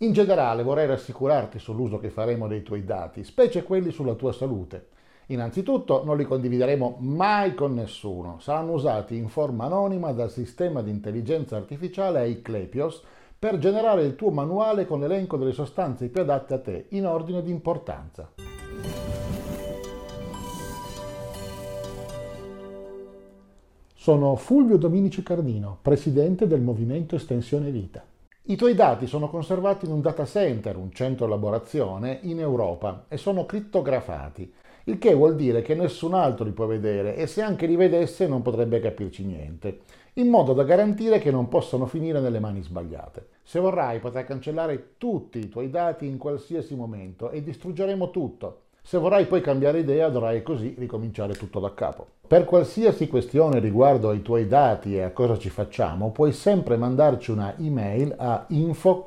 In generale vorrei rassicurarti sull'uso che faremo dei tuoi dati, specie quelli sulla tua salute. Innanzitutto non li condivideremo mai con nessuno, saranno usati in forma anonima dal sistema di intelligenza artificiale Eiclepios per generare il tuo manuale con l'elenco delle sostanze più adatte a te in ordine di importanza. Sono Fulvio Dominici Cardino, presidente del Movimento Estensione Vita. I tuoi dati sono conservati in un data center, un centro elaborazione, in Europa e sono crittografati, il che vuol dire che nessun altro li può vedere e se anche li vedesse non potrebbe capirci niente, in modo da garantire che non possano finire nelle mani sbagliate. Se vorrai potrai cancellare tutti i tuoi dati in qualsiasi momento e distruggeremo tutto, se vorrai poi cambiare idea dovrai così ricominciare tutto da capo. Per qualsiasi questione riguardo ai tuoi dati e a cosa ci facciamo, puoi sempre mandarci una email a info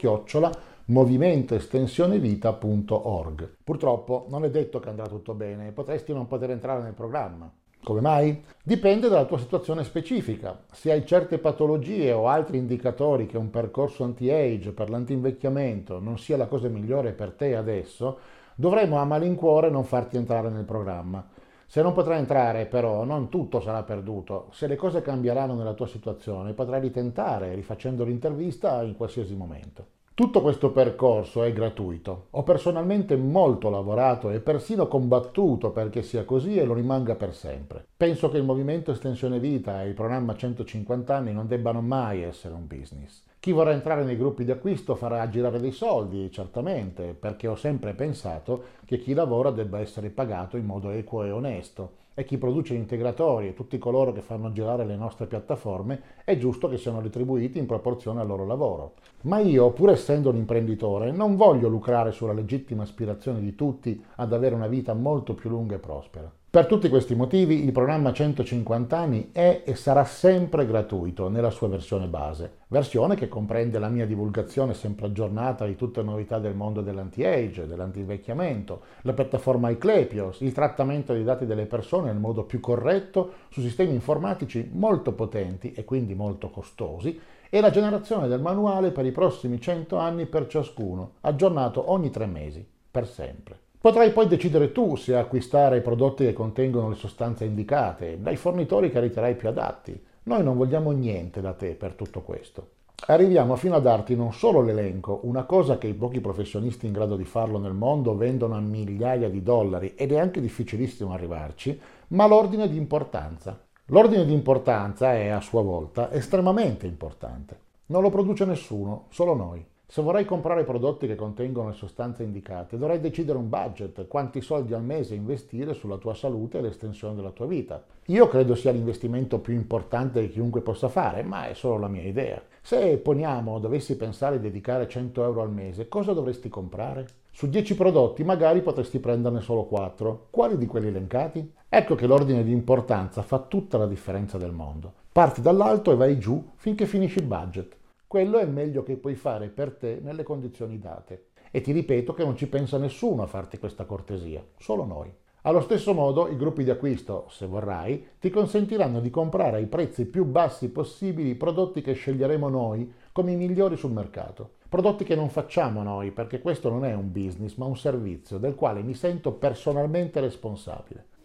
movimentoestensionevita.org. Purtroppo non è detto che andrà tutto bene, potresti non poter entrare nel programma. Come mai? Dipende dalla tua situazione specifica. Se hai certe patologie o altri indicatori che un percorso anti-age per l'antinvecchiamento non sia la cosa migliore per te adesso, dovremo a malincuore non farti entrare nel programma. Se non potrai entrare, però, non tutto sarà perduto. Se le cose cambieranno nella tua situazione, potrai ritentare, rifacendo l'intervista in qualsiasi momento. Tutto questo percorso è gratuito. Ho personalmente molto lavorato e persino combattuto perché sia così e lo rimanga per sempre. Penso che il movimento Estensione Vita e il programma 150 anni non debbano mai essere un business. Chi vorrà entrare nei gruppi di acquisto farà girare dei soldi, certamente, perché ho sempre pensato che chi lavora debba essere pagato in modo equo e onesto e chi produce integratori e tutti coloro che fanno girare le nostre piattaforme è giusto che siano retribuiti in proporzione al loro lavoro. Ma io, pur essendo un imprenditore, non voglio lucrare sulla legittima aspirazione di tutti ad avere una vita molto più lunga e prospera. Per tutti questi motivi il programma 150 anni è e sarà sempre gratuito nella sua versione base, versione che comprende la mia divulgazione sempre aggiornata di tutte le novità del mondo dell'anti-age, dell'antivecchiamento, la piattaforma iClepios, il trattamento dei dati delle persone nel modo più corretto su sistemi informatici molto potenti e quindi molto costosi e la generazione del manuale per i prossimi 100 anni per ciascuno, aggiornato ogni tre mesi, per sempre. Potrai poi decidere tu se acquistare i prodotti che contengono le sostanze indicate dai fornitori che riterrai più adatti. Noi non vogliamo niente da te per tutto questo. Arriviamo fino a darti non solo l'elenco, una cosa che i pochi professionisti in grado di farlo nel mondo vendono a migliaia di dollari ed è anche difficilissimo arrivarci, ma l'ordine di importanza. L'ordine di importanza è a sua volta estremamente importante. Non lo produce nessuno, solo noi. Se vorrai comprare prodotti che contengono le sostanze indicate, dovrai decidere un budget, quanti soldi al mese investire sulla tua salute e l'estensione della tua vita. Io credo sia l'investimento più importante che chiunque possa fare, ma è solo la mia idea. Se poniamo dovessi pensare di dedicare 100 euro al mese, cosa dovresti comprare? Su 10 prodotti magari potresti prenderne solo 4. Quali di quelli elencati? Ecco che l'ordine di importanza fa tutta la differenza del mondo. Parti dall'alto e vai giù finché finisci il budget. Quello è meglio che puoi fare per te nelle condizioni date. E ti ripeto che non ci pensa nessuno a farti questa cortesia, solo noi. Allo stesso modo, i gruppi di acquisto, se vorrai, ti consentiranno di comprare ai prezzi più bassi possibili i prodotti che sceglieremo noi come i migliori sul mercato. Prodotti che non facciamo noi, perché questo non è un business, ma un servizio del quale mi sento personalmente responsabile.